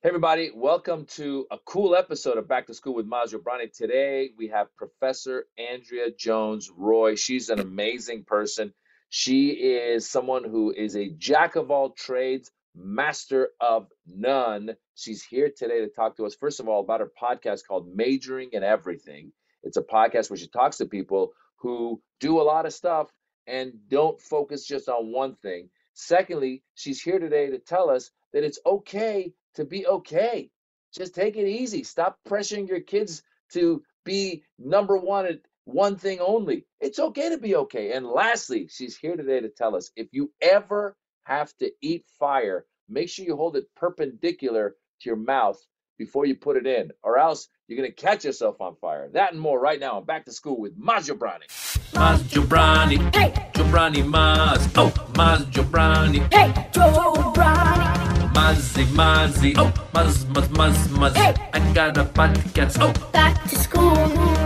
Hey everybody, welcome to a cool episode of Back to School with Maz Jobrani. Today we have Professor Andrea Jones Roy. She's an amazing person. She is someone who is a jack of all trades, master of none. She's here today to talk to us, first of all, about her podcast called Majoring in Everything. It's a podcast where she talks to people who do a lot of stuff and don't focus just on one thing. Secondly, she's here today to tell us that it's okay to be okay. Just take it easy. Stop pressuring your kids to be number one at one thing only. It's okay to be okay. And lastly, she's here today to tell us if you ever have to eat fire, make sure you hold it perpendicular to your mouth before you put it in, or else you're going to catch yourself on fire. That and more right now. I'm back to school with Maz Jobrani. Maz Jobrani, hey, Jobrani Maz, oh, Maz Jobrani, hey, Jobrani. Muzzy, Muzzy, oh, Muzz, Muzz, Muzz, Muzz. Hey. I got a podcast, oh. Back to school.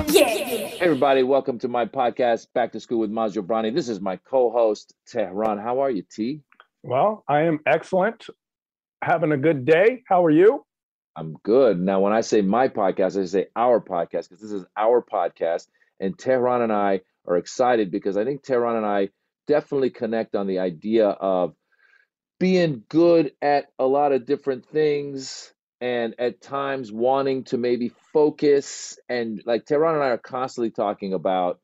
Yeah. Hey everybody, welcome to my podcast, Back to School with Maz Jobrani. This is my co-host, Tehran. How are you, T? Well, I am excellent. Having a good day. How are you? I'm good. Now, when I say my podcast, I say our podcast because this is our podcast. And Tehran and I are excited because I think Tehran and I definitely connect on the idea of being good at a lot of different things and at times wanting to maybe focus and like Tehran and I are constantly talking about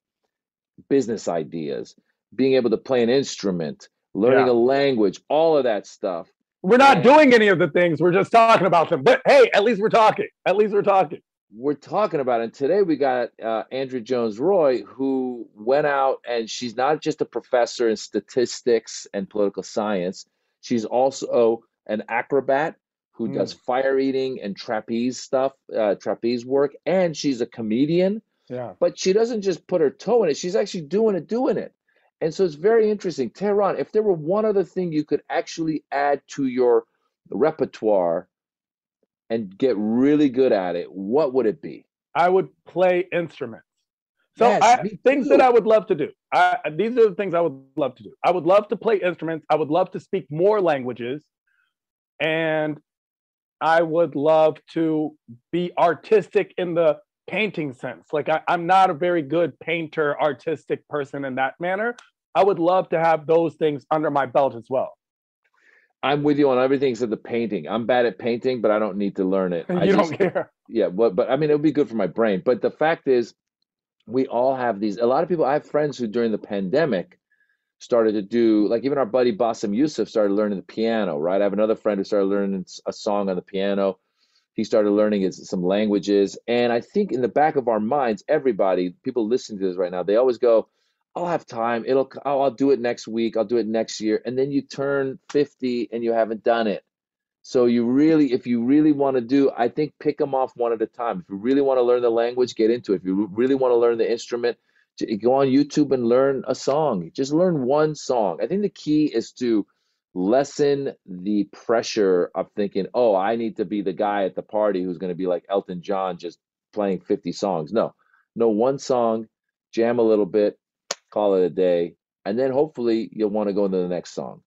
business ideas, being able to play an instrument, learning Yeah. a language, all of that stuff. We're not Yeah. doing any of the things. We're just talking about them. But hey, at least we're talking. At least we're talking. We're talking about. And today we got uh, Andrea Jones Roy, who went out and she's not just a professor in statistics and political science. She's also an acrobat who Mm. does fire eating and trapeze stuff, uh, trapeze work, and she's a comedian. Yeah. but she doesn't just put her toe in it. She's actually doing it, doing it. And so it's very interesting. Tehran, if there were one other thing you could actually add to your repertoire and get really good at it, what would it be? I would play instruments. So Yes, I, things that I would love to do. I, these are the things I would love to do. I would love to play instruments. I would love to speak more languages. And I would love to be artistic in the painting sense. Like I, I'm not a very good painter, artistic person in that manner. I would love to have those things under my belt as well. I'm with you on everything except the painting. I'm bad at painting, but I don't need to learn it. I you just, don't care. yeah, but but I mean, it would be good for my brain. But the fact is, we all have these. A lot of people. I have friends who during the pandemic started to do like even our buddy Bassem Youssef started learning the piano. Right. I have another friend who started learning a song on the piano. He started learning his, some languages, and I think in the back of our minds, everybody, people listening to this right now, they always go, "I'll have time. It'll. I'll, I'll do it next week. I'll do it next year." And then you turn fifty and you haven't done it. So you really, if you really want to do, I think pick them off one at a time. If you really want to learn the language, get into it. If you really want to learn the instrument, go on YouTube and learn a song. Just learn one song. I think the key is to lessen the pressure of thinking, oh, I need to be the guy at the party who's going to be like Elton John, just playing 50 songs. No, no, one song, jam a little bit, call it a day, and then hopefully you'll want to go into the next song.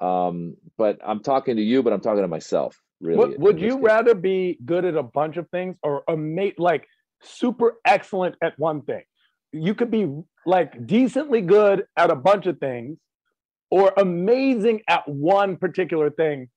Um, but I'm talking to you, but I'm talking to myself, really. Would, would you case. rather be good at a bunch of things or ama- like super excellent at one thing? You could be like decently good at a bunch of things or amazing at one particular thing.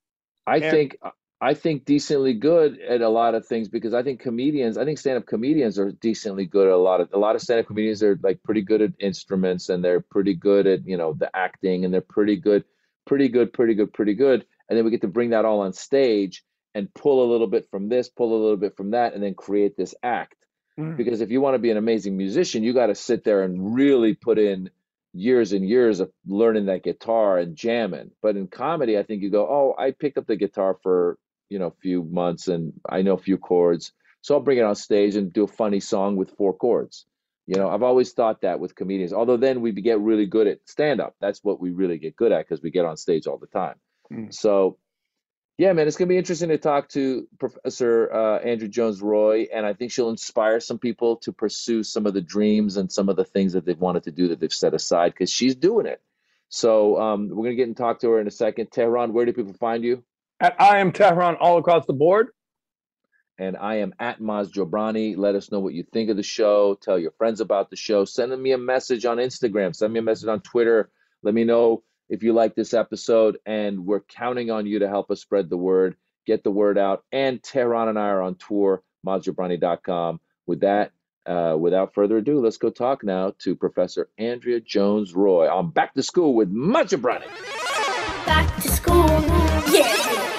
I And- think I think decently good at a lot of things because I think comedians, I think stand-up comedians are decently good at a lot of a lot of stand-up comedians are like pretty good at instruments and they're pretty good at, you know, the acting and they're pretty good, pretty good, pretty good, pretty good. And then we get to bring that all on stage and pull a little bit from this, pull a little bit from that, and then create this act. Mm. Because if you want to be an amazing musician, you got to sit there and really put in years and years of learning that guitar and jamming. But in comedy, I think you go, oh, I picked up the guitar for, you know, a few months and I know a few chords. So I'll bring it on stage and do a funny song with four chords. You know, I've always thought that with comedians. Although then we get really good at stand up. That's what we really get good at because we get on stage all the time. Mm. So yeah, man, it's gonna be interesting to talk to Professor uh, Andrea Jones Roy, and I think she'll inspire some people to pursue some of the dreams and some of the things that they've wanted to do that they've set aside because she's doing it. So um, we're gonna get and talk to her in a second. Tehran, where do people find you? At I am Tehran all across the board. And I am at Maz Jobrani. Let us know what you think of the show. Tell your friends about the show. Send me a message on Instagram. Send me a message on Twitter. Let me know if you like this episode. And we're counting on you to help us spread the word, get the word out. And Tehran and I are on tour, mazjobrani.com. With that, uh, without further ado, let's go talk now to Professor Andrea Jones Roy on Back to School with Maz Jobrani. Back to school. Yeah.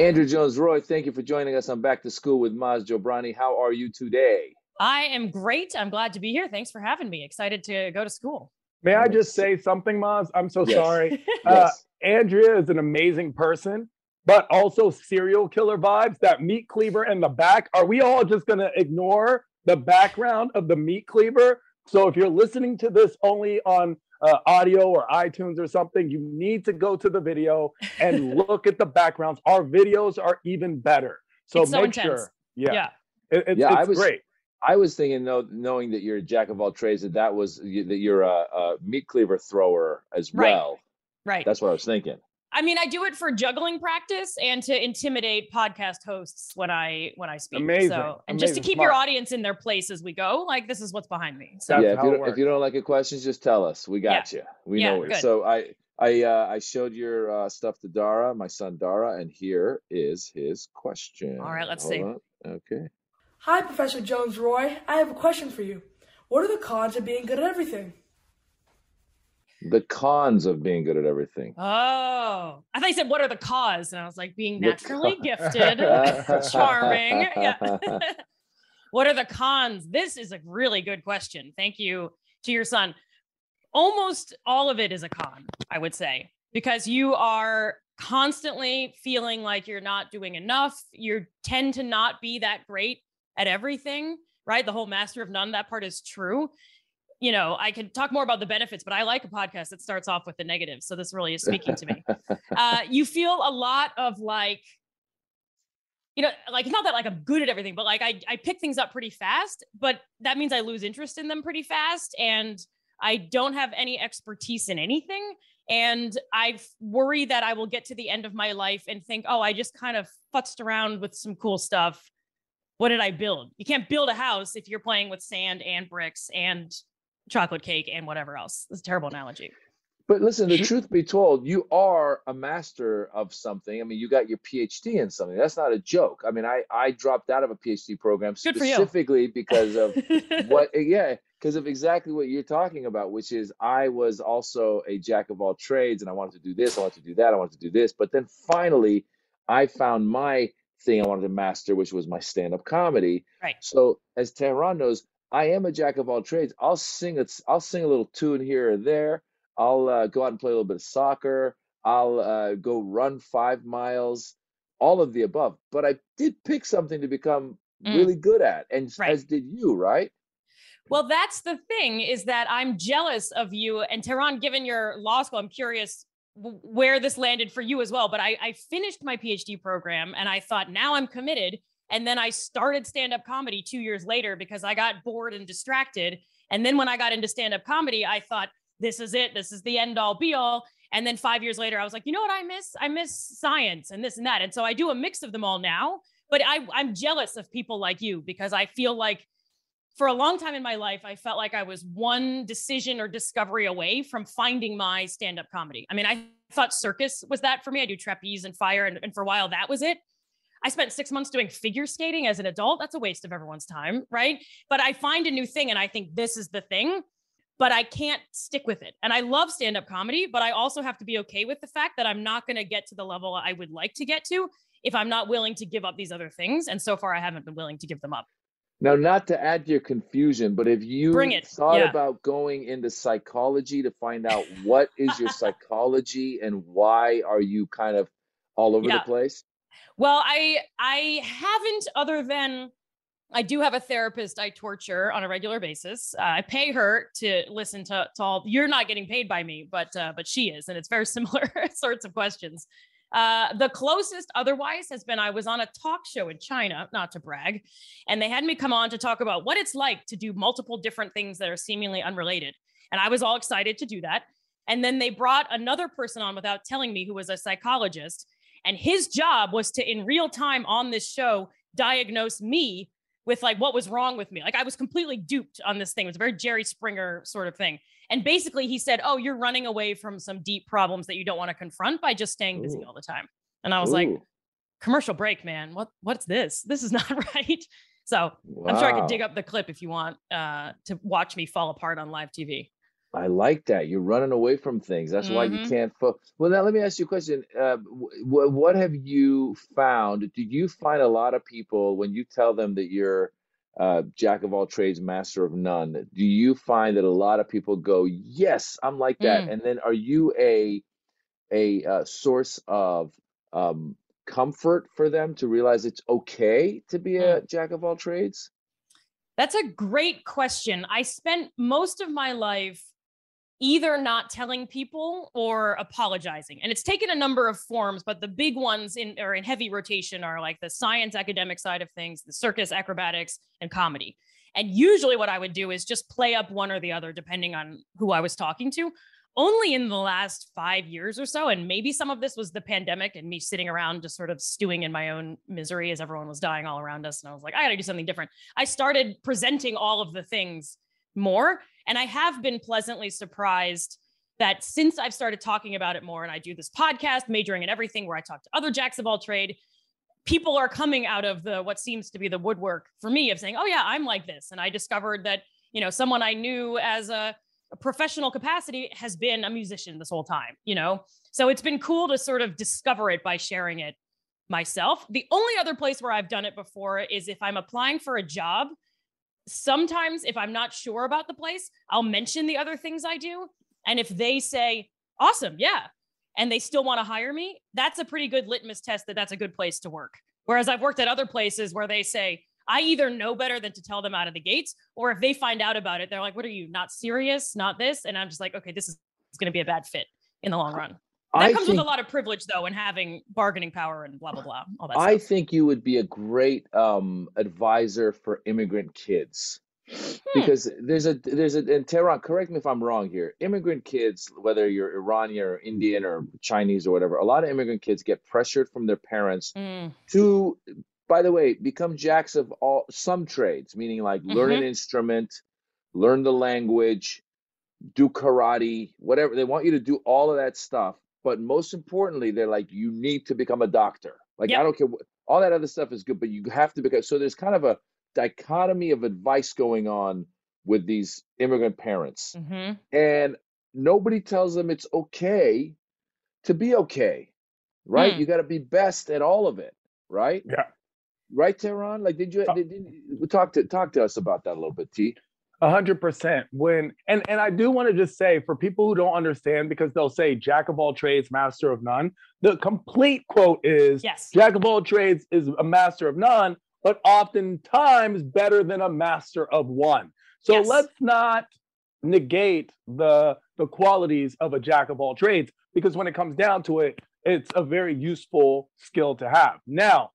Andrea Jones Roy, thank you for joining us on Back to School with Maz Jobrani. How are you today? I am great. I'm glad to be here. Thanks for having me. Excited to go to school. May I just say something, Maz? I'm so Yes. sorry. Uh, Andrea is an amazing person, but also serial killer vibes. That meat cleaver in the back. Are we all just going to ignore the background of the meat cleaver? So if you're listening to this only on uh, audio or iTunes or something, you need to go to the video and look at the backgrounds. Our videos are even better. So so make intense. sure. Yeah, Yeah. It- it's, Yeah, I was- great. I was thinking, know, knowing that you're a jack of all trades, that that was that you're a, a meat cleaver thrower as Right. well. Right. That's what I was thinking. I mean, I do it for juggling practice and to intimidate podcast hosts when I when I speak. Amazing. So, and just to Amazing. keep your audience in their place as we go, like this is what's behind me. So yeah, if you, don't, if you don't like your questions, just tell us. We got you. We Yeah, know it. good. So I I uh, I showed your uh, stuff to Dara, my son Dara, and here is his question. All right, let's Hold see. on. Okay. Hi, Professor Jones Roy. I have a question for you. What are the cons of being good at everything? The cons of being good at everything. Oh, I thought you said what are the cause? And I was like being naturally gifted, charming. Yeah. what are the cons? This is a really good question. Thank you to your son. Almost all of it is a con, I would say, because you are constantly feeling like you're not doing enough. You tend to not be that great at everything, right? The whole master of none, that part is true. You know, I could talk more about the benefits, but I like a podcast that starts off with the negatives. So this really is speaking to me. Uh, you feel a lot of like, you know, like not that like I'm good at everything, but like I, I pick things up pretty fast, but that means I lose interest in them pretty fast. And I don't have any expertise in anything. And I worry that I will get to the end of my life and think, oh, I just kind of futzed around with some cool stuff. What did I build? You can't build a house if you're playing with sand and bricks and chocolate cake and whatever else. That's a terrible analogy. But listen, the truth be told, you are a master of something. I mean, you got your PhD in something. That's not a joke. I mean, I I dropped out of a PhD program Good specifically because of what yeah because of exactly what you're talking about which is i was also a jack of all trades and i wanted to do this i wanted to do that i wanted to do this but then finally i found my thing i wanted to master which was my stand-up comedy Right. so as tehran knows i am a jack of all trades i'll sing it i'll sing a little tune here or there i'll uh, go out and play a little bit of soccer i'll uh, go run five miles all of the above but i did pick something to become Mm. really good at and Right. as did you right Well, that's the thing is that I'm jealous of you. And Tehran, given your law school, I'm curious where this landed for you as well. But I, I finished my PhD program and I thought, now I'm committed. And then I started stand up comedy two years later because I got bored and distracted. And then when I got into stand up comedy, I thought, this is it. This is the end all be all. And then five years later, I was like, you know what I miss? I miss science and this and that. And so I do a mix of them all now. But I, I'm jealous of people like you because I feel like for a long time in my life, I felt like I was one decision or discovery away from finding my stand up comedy. I mean, I thought circus was that for me. I do trapeze and fire, and, and for a while, that was it. I spent six months doing figure skating as an adult. That's a waste of everyone's time, right? But I find a new thing and I think this is the thing, but I can't stick with it. And I love stand up comedy, but I also have to be okay with the fact that I'm not going to get to the level I would like to get to if I'm not willing to give up these other things. And so far, I haven't been willing to give them up. Now, not to add to your confusion, but if you Bring it. thought Yeah. about going into psychology to find out what is your psychology and why are you kind of all over Yeah. the place? Well, I I haven't other than I do have a therapist I torture on a regular basis. Uh, I pay her to listen to, to all. You're not getting paid by me, but uh, but she is, and it's very similar sorts of questions. Uh, the closest otherwise has been I was on a talk show in China, not to brag, and they had me come on to talk about what it's like to do multiple different things that are seemingly unrelated. And I was all excited to do that. And then they brought another person on without telling me who was a psychologist. And his job was to, in real time on this show, diagnose me with like what was wrong with me. Like I was completely duped on this thing. It was a very Jerry Springer sort of thing. And basically, he said, Oh, you're running away from some deep problems that you don't want to confront by just staying busy Ooh. all the time. And I was like, commercial break, man. What what's this? This is not right. So I'm sure I could dig up the clip if you want uh, to watch me fall apart on live TV. I like that. You're running away from things. That's why you Mhm. can't. Fo- well, now let me ask you a question. Uh, wh- what have you found? Do you find a lot of people when you tell them that you're uh, jack of all trades, master of none? Do you find that a lot of people go, "Yes, I'm like that," Mm. and then are you a a uh, source of um, comfort for them to realize it's okay to be a jack of all trades? That's a great question. I spent most of my life either not telling people or apologizing. And it's taken a number of forms, but the big ones in or in heavy rotation are like the science academic side of things, the circus acrobatics and comedy. And usually what I would do is just play up one or the other depending on who I was talking to. Only in the last 5 years or so and maybe some of this was the pandemic and me sitting around just sort of stewing in my own misery as everyone was dying all around us and I was like I got to do something different. I started presenting all of the things more. And I have been pleasantly surprised that since I've started talking about it more and I do this podcast, majoring in everything where I talk to other jacks of all trade, people are coming out of the what seems to be the woodwork for me of saying, oh, yeah, I'm like this. And I discovered that, you know, someone I knew as a, a professional capacity has been a musician this whole time, you know? So it's been cool to sort of discover it by sharing it myself. The only other place where I've done it before is if I'm applying for a job sometimes if I'm not sure about the place, I'll mention the other things I do. And if they say, awesome, yeah, and they still want to hire me, that's a pretty good litmus test that that's a good place to work. Whereas I've worked at other places where they say, I either know better than to tell them out of the gates, or if they find out about it, they're like, what are you, not serious, not this? And I'm just like, okay, this is going to be a bad fit in the long run. That I comes think with a lot of privilege, though, and having bargaining power and blah, blah, blah, all that I stuff. think you would be a great um, advisor for immigrant kids because there's a there's a and Tehran, correct me if I'm wrong here. Immigrant kids, whether you're Iranian or Indian or Chinese or whatever, a lot of immigrant kids get pressured from their parents Mm, to, by the way, become jacks of all some trades, meaning like learn an instrument, learn the language, do karate, whatever. They want you to do all of that stuff. But most importantly, they're like, you need to become a doctor. Like, I don't care. What, all that other stuff is good, but you have to become. So there's kind of a dichotomy of advice going on with these immigrant parents. mhm. And nobody tells them it's okay to be okay, right? Hmm. You got to be best at all of it, right? Yeah. Right, Tehran? Like, did you, Uh, did, did, talk to talk to us about that a little bit, T? A hundred percent. When and and I do want to just say for people who don't understand, because they'll say jack of all trades, master of none. The complete quote is Yes. jack of all trades is a master of none, but oftentimes better than a master of one. So Yes. let's not negate the the qualities of a jack of all trades because when it comes down to it, it's a very useful skill to have. Now,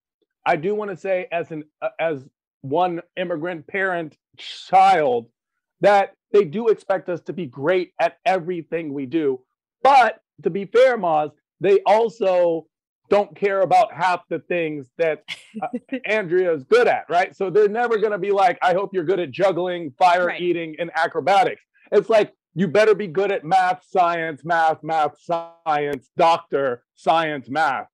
I do want to say as an uh, as one immigrant parent child that they do expect us to be great at everything we do. But to be fair, Maz, they also don't care about half the things that uh, Andrea is good at, right? So they're never going to be like, I hope you're good at juggling, fire Right. eating, and acrobatics. It's like, you better be good at math, science, math, math, science, doctor, science, math.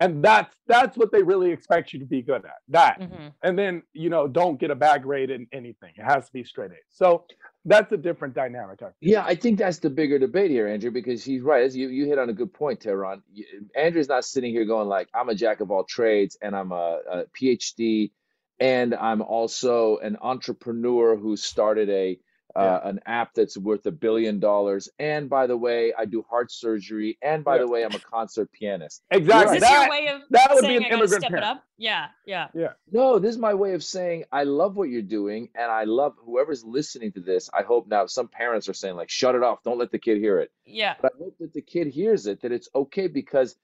And that's that's what they really expect you to be good at. That Mhm. and then you know don't get a bad grade in anything it has to be straight a so that's a different dynamic I. Yeah, I think that's the bigger debate here, Andrea, because he's right. As you, you hit on a good point, Tehran. Andrea's not sitting here going like, I'm a jack of all trades and I'm a, a PhD and I'm also an entrepreneur who started a uh, an app that's worth a billion dollars. And by the way, I do heart surgery. And by Yeah. the way, I'm a concert pianist. exactly Is this that, your way of that would be an I immigrant step it parent. up? Yeah, yeah. No, this is my way of saying I love what you're doing, and I love whoever's listening to this. I hope now some parents are saying like, "Shut it off! Don't let the kid hear it." Yeah. But I hope that the kid hears it, that it's okay because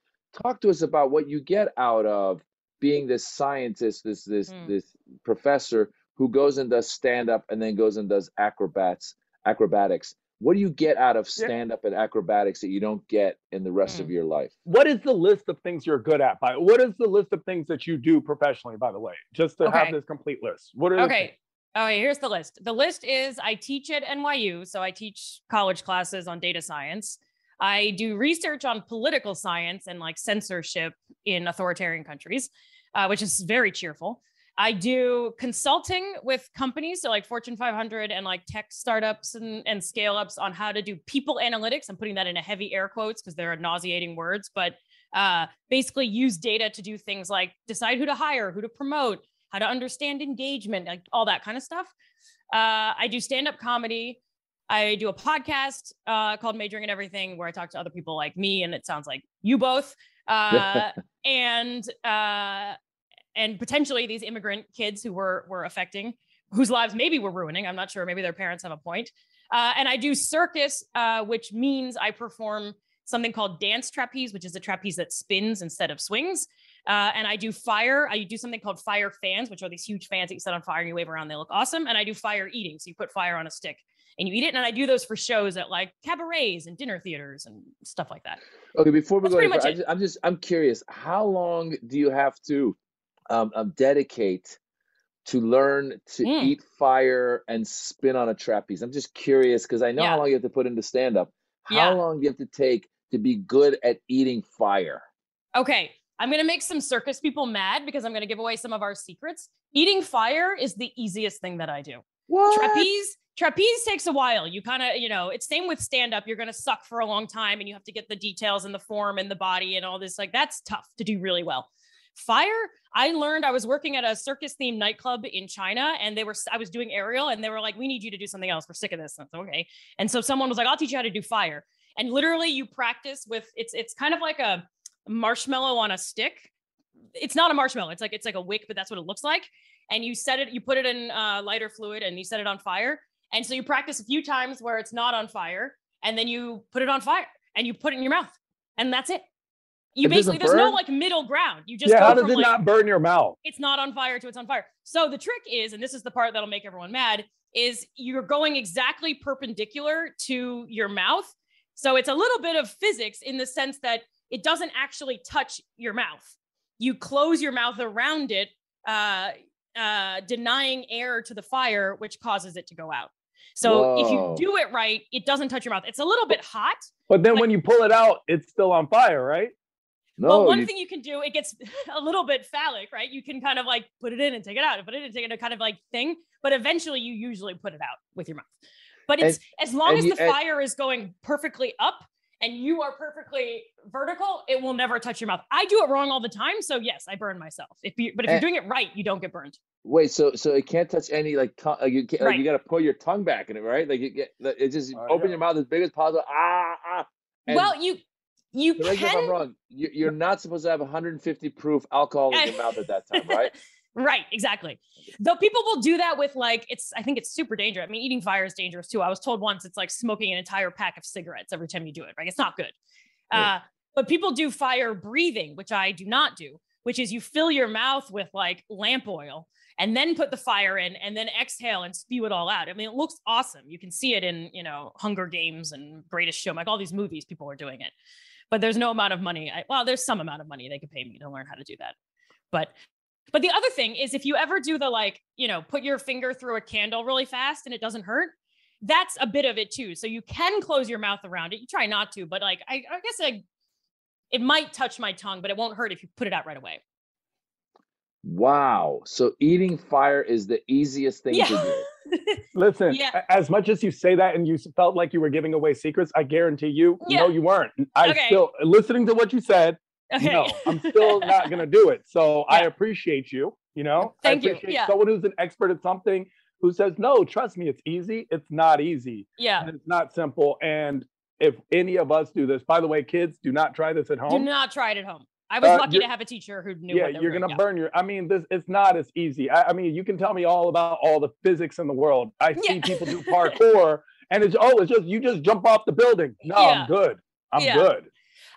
talk to us about what you get out of being this scientist, this this Mm. this professor who goes and does stand up and then goes and does acrobats acrobatics. what do you get out of stand up and acrobatics that you don't get in the rest of Mm. your life? What is the list of things you're good at? By what is the list of things that you do professionally? By the way, just to Okay. have this complete list. What are the Okay. things? Okay, here's the list. The list is I teach at NYU, so I teach college classes on data science. I do research on political science and like censorship in authoritarian countries, uh, which is very cheerful. I do consulting with companies, so like Fortune 500 and like tech startups and, and scale ups on how to do people analytics. I'm putting that in a heavy air quotes because they're nauseating words, but uh, basically use data to do things like decide who to hire, who to promote, how to understand engagement, like all that kind of stuff. Uh, I do stand up comedy. I do a podcast uh, called Majoring in Everything, where I talk to other people like me, and it sounds like you both, uh, and uh, and potentially these immigrant kids who were were affecting, whose lives maybe we're ruining. I'm not sure. Maybe their parents have a point. Uh, and I do circus, uh, which means I perform something called dance trapeze, which is a trapeze that spins instead of swings. Uh, and I do fire. I do something called fire fans, which are these huge fans that you set on fire and you wave around. They look awesome. And I do fire eating. So you put fire on a stick and you eat it. And I do those for shows at like cabarets and dinner theaters and stuff like that. Okay, before we That's go, pretty any much further, I just, I'm just I'm curious. How long do you have to um, um, dedicate to learn to Mm. eat fire and spin on a trapeze? I'm just curious because I know Yeah. how long you have to put into stand up. How Yeah. long do you have to take to be good at eating fire? Okay. I'm going to make some circus people mad because I'm going to give away some of our secrets. Eating fire is the easiest thing that I do. What? Trapeze, trapeze takes a while. You kind of, you know, it's same with stand up. You're going to suck for a long time and you have to get the details and the form and the body and all this. Like that's tough to do really well. Fire, I learned I was working at a circus themed nightclub in China and they were, I was doing aerial and they were like, we need you to do something else. We're sick of this. And okay. And so someone was like, I'll teach you how to do fire. And literally you practice with, it's, it's kind of like a marshmallow on a stick. It's not a marshmallow. It's like, it's like a wick, but that's what it looks like. And you set it, you put it in uh, lighter fluid and you set it on fire. And so you practice a few times where it's not on fire, and then you put it on fire and you put it in your mouth, and that's it. You It basically there's no burn? like middle ground. You just Yeah, how does from it like not burn your mouth? it's not on fire to it's on fire. So the trick is, and this is the part that'll make everyone mad, is you're going exactly perpendicular to your mouth. So it's a little bit of physics in the sense that it doesn't actually touch your mouth. You close your mouth around it, uh, uh, denying air to the fire, which causes it to go out. So if you do it right, it doesn't touch your mouth. It's a little bit hot, But then Like- when you pull it out, it's still on fire, right? No, well, one you- thing you can do, it gets a little bit phallic, right? You can kind of like put it in and take it out, put it in and take it out, kind of like thing. But eventually, you usually put it out with your mouth. But And- it's as long as you- the and- fire is going perfectly up and you are perfectly vertical, it will never touch your mouth. I do it wrong all the time, so yes, I burn myself. If you, but if you're doing it right, you don't get burned. Wait, so so it can't touch any like tongue. Like you can't, like Right. you got to pull your tongue back in it, right? Like you get it just Uh, open yeah. your mouth as big as possible. Ah, ah. And well, you you correct me if I'm can wrong. You, you're not supposed to have 150 proof alcohol in your mouth at that time, right? Right, exactly. Though people will do that with like it's I think it's super dangerous. I mean, eating fire is dangerous too. I was told once it's like smoking an entire pack of cigarettes every time you do it, right? It's not good. Yeah. Uh, but people do fire breathing, which I do not do, which is you fill your mouth with like lamp oil and then put the fire in and then exhale and spew it all out. I mean, it looks awesome. You can see it in, you know, Hunger Games and Greatest Show, like all these movies, people are doing it. But there's no amount of money. I, well, there's some amount of money they could pay me to learn how to do that. But but the other thing is if you ever do the like, you know, put your finger through a candle really fast and it doesn't hurt, that's a bit of it too. So you can close your mouth around it. You try not to, but like I, I guess I, it might touch my tongue, but it won't hurt if you put it out right away. Wow. So eating fire is the easiest thing to do. Listen, Yeah. as much as you say that and you felt like you were giving away secrets, I guarantee you, Yeah. no, you weren't. I Okay. still, listening to what you said, okay. no, I'm still not going to do it. So I appreciate you. You know, Thank I you. appreciate Yeah. someone who's an expert at something who says, no, trust me, it's easy. It's not easy. yeah. And it's not simple. And if any of us do this, by the way, kids, do not try this at home. Do not try it at home. I was Uh, lucky to have a teacher who knew yeah, you're gonna burn your. I mean, this it's not as easy. I, I mean, you can tell me all about all the physics in the world. I see Yeah. people do parkour, and it's oh, it's just you just jump off the building. No, Yeah. I'm good. I'm Yeah. good.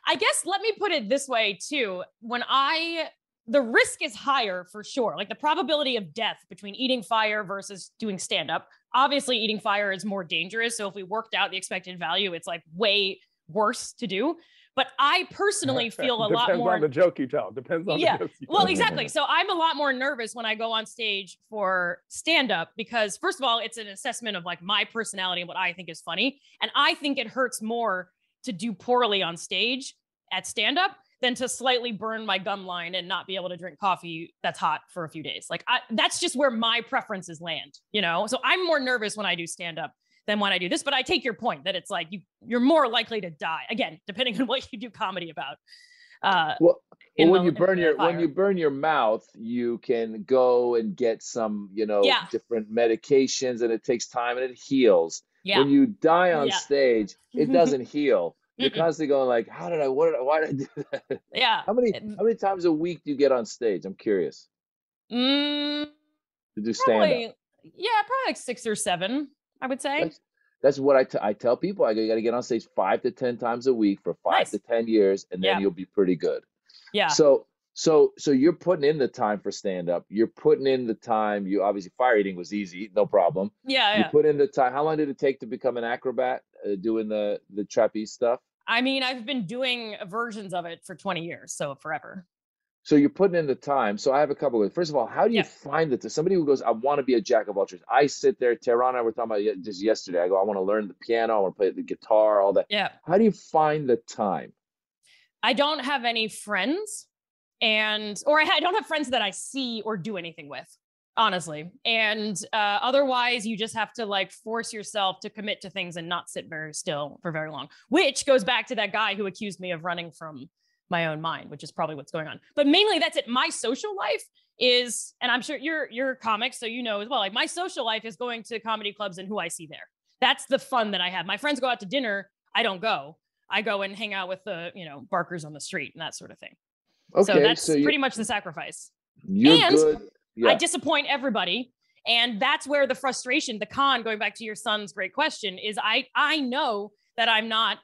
I guess let me put it this way too. When I the risk is higher for sure. Like the probability of death between eating fire versus doing stand up. Obviously, eating fire is more dangerous. So if we worked out the expected value, it's like way worse to do. But I personally feel a lot more. Depends on the joke you tell. Depends on Yeah. the jokes you Well, exactly. So I'm a lot more nervous when I go on stage for stand up because, first of all, it's an assessment of like my personality and what I think is funny. And I think it hurts more to do poorly on stage at stand up than to slightly burn my gum line and not be able to drink coffee that's hot for a few days. Like, I, that's just where my preferences land, you know? So I'm more nervous when I do stand up than when I do this. But I take your point that it's like you, you're more likely to die, again, depending on what you do comedy about. Uh, Well, well, when the- you burn your when you burn your mouth, you can go and get some, you know, Yeah. different medications, and it takes time and it heals. yeah. When you die on Yeah. stage, it doesn't heal. You're constantly going like, "How did I? What did I? Why did I do that?" yeah. How many how many times a week do you get on stage? I'm curious Mm, to do stand up. yeah, probably like six or seven, I would say. That's, that's what I, t- I tell people. I go, you got to get on stage five to ten times a week for five Nice. to ten years, and then Yeah. you'll be pretty good. yeah. So so so you're putting in the time for stand up. You're putting in the time. You obviously fire eating was easy, no problem. yeah, You yeah. put in the time. How long did it take to become an acrobat uh, doing the the trapeze stuff? I mean, I've been doing versions of it for 20 years, so forever. So you're putting in the time. So I have a couple of. First of all, how do you Yeah. find it to somebody who goes, I want to be a jack of all trades. I sit there. Tehran and I were talking about just yesterday. I go, I want to learn the piano. I want to play the guitar, all that. Yeah. How do you find the time? I don't have any friends and or I, I don't have friends that I see or do anything with, honestly. And uh, otherwise, you just have to like force yourself to commit to things and not sit very still for very long. Which goes back to that guy who accused me of running from my own mind, which is probably what's going on. But mainly, that's it. My social life is, and I'm sure you're you're a comic, so you know as well. Like my social life is going to comedy clubs and who I see there. That's the fun that I have. My friends go out to dinner. I don't go. I go and hang out with the you know barkers on the street and that sort of thing. Okay, so that's you, pretty much the sacrifice. you're and good. Yeah. I disappoint everybody. And that's where the frustration, the con, going back to your son's great question, is I I know that I'm not,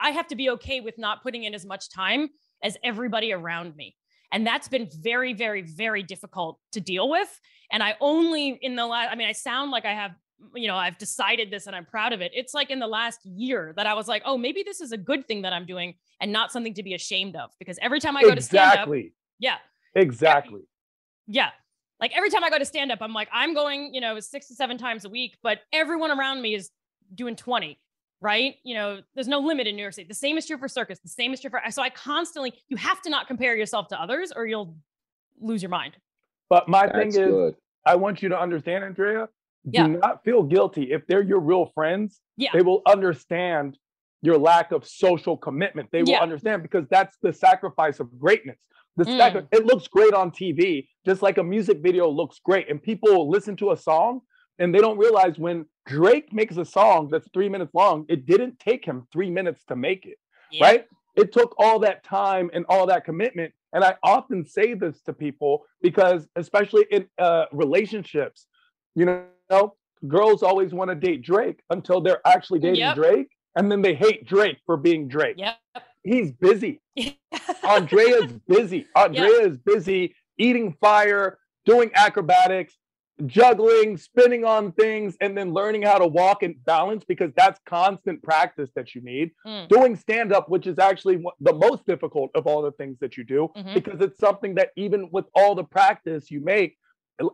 I have to be okay with not putting in as much time as everybody around me. And that's been very, very, very difficult to deal with. And I only in the last, I mean, I sound like I have, you know, I've decided this and I'm proud of it. It's like in the last year that I was like, oh, maybe this is a good thing that I'm doing and not something to be ashamed of. Because every time I go to stand up, exactly. yeah, Exactly. yeah. Like every time I go to stand up, I'm like, I'm going, you know, six to seven times a week, but everyone around me is doing 20, right? You know, there's no limit in New York City. The same is true for circus. The same is true for, so I constantly, you have to not compare yourself to others or you'll lose your mind. But my thing is, good. I want you to understand, Andrea. Do Yeah. not feel guilty if they're your real friends. Yeah. They will understand your lack of social commitment. They will Yeah. understand because that's the sacrifice of greatness. The Mm. sacri- it looks great on TV, just like a music video looks great, and people listen to a song and they don't realize when Drake makes a song that's three minutes long, it didn't take him three minutes to make it Yeah. right? It took all that time and all that commitment. And I often say this to people because, especially in uh, relationships, you know, girls always want to date Drake until they're actually dating Yep. Drake. And then they hate Drake for being Drake. Yep. He's busy. Andrea's busy. Andrea is busy eating fire, doing acrobatics, juggling, spinning on things, and then learning how to walk and balance because that's constant practice that you need. Mm. Doing stand up, which is actually the most difficult of all the things that you do, Mhm. because it's something that even with all the practice you make,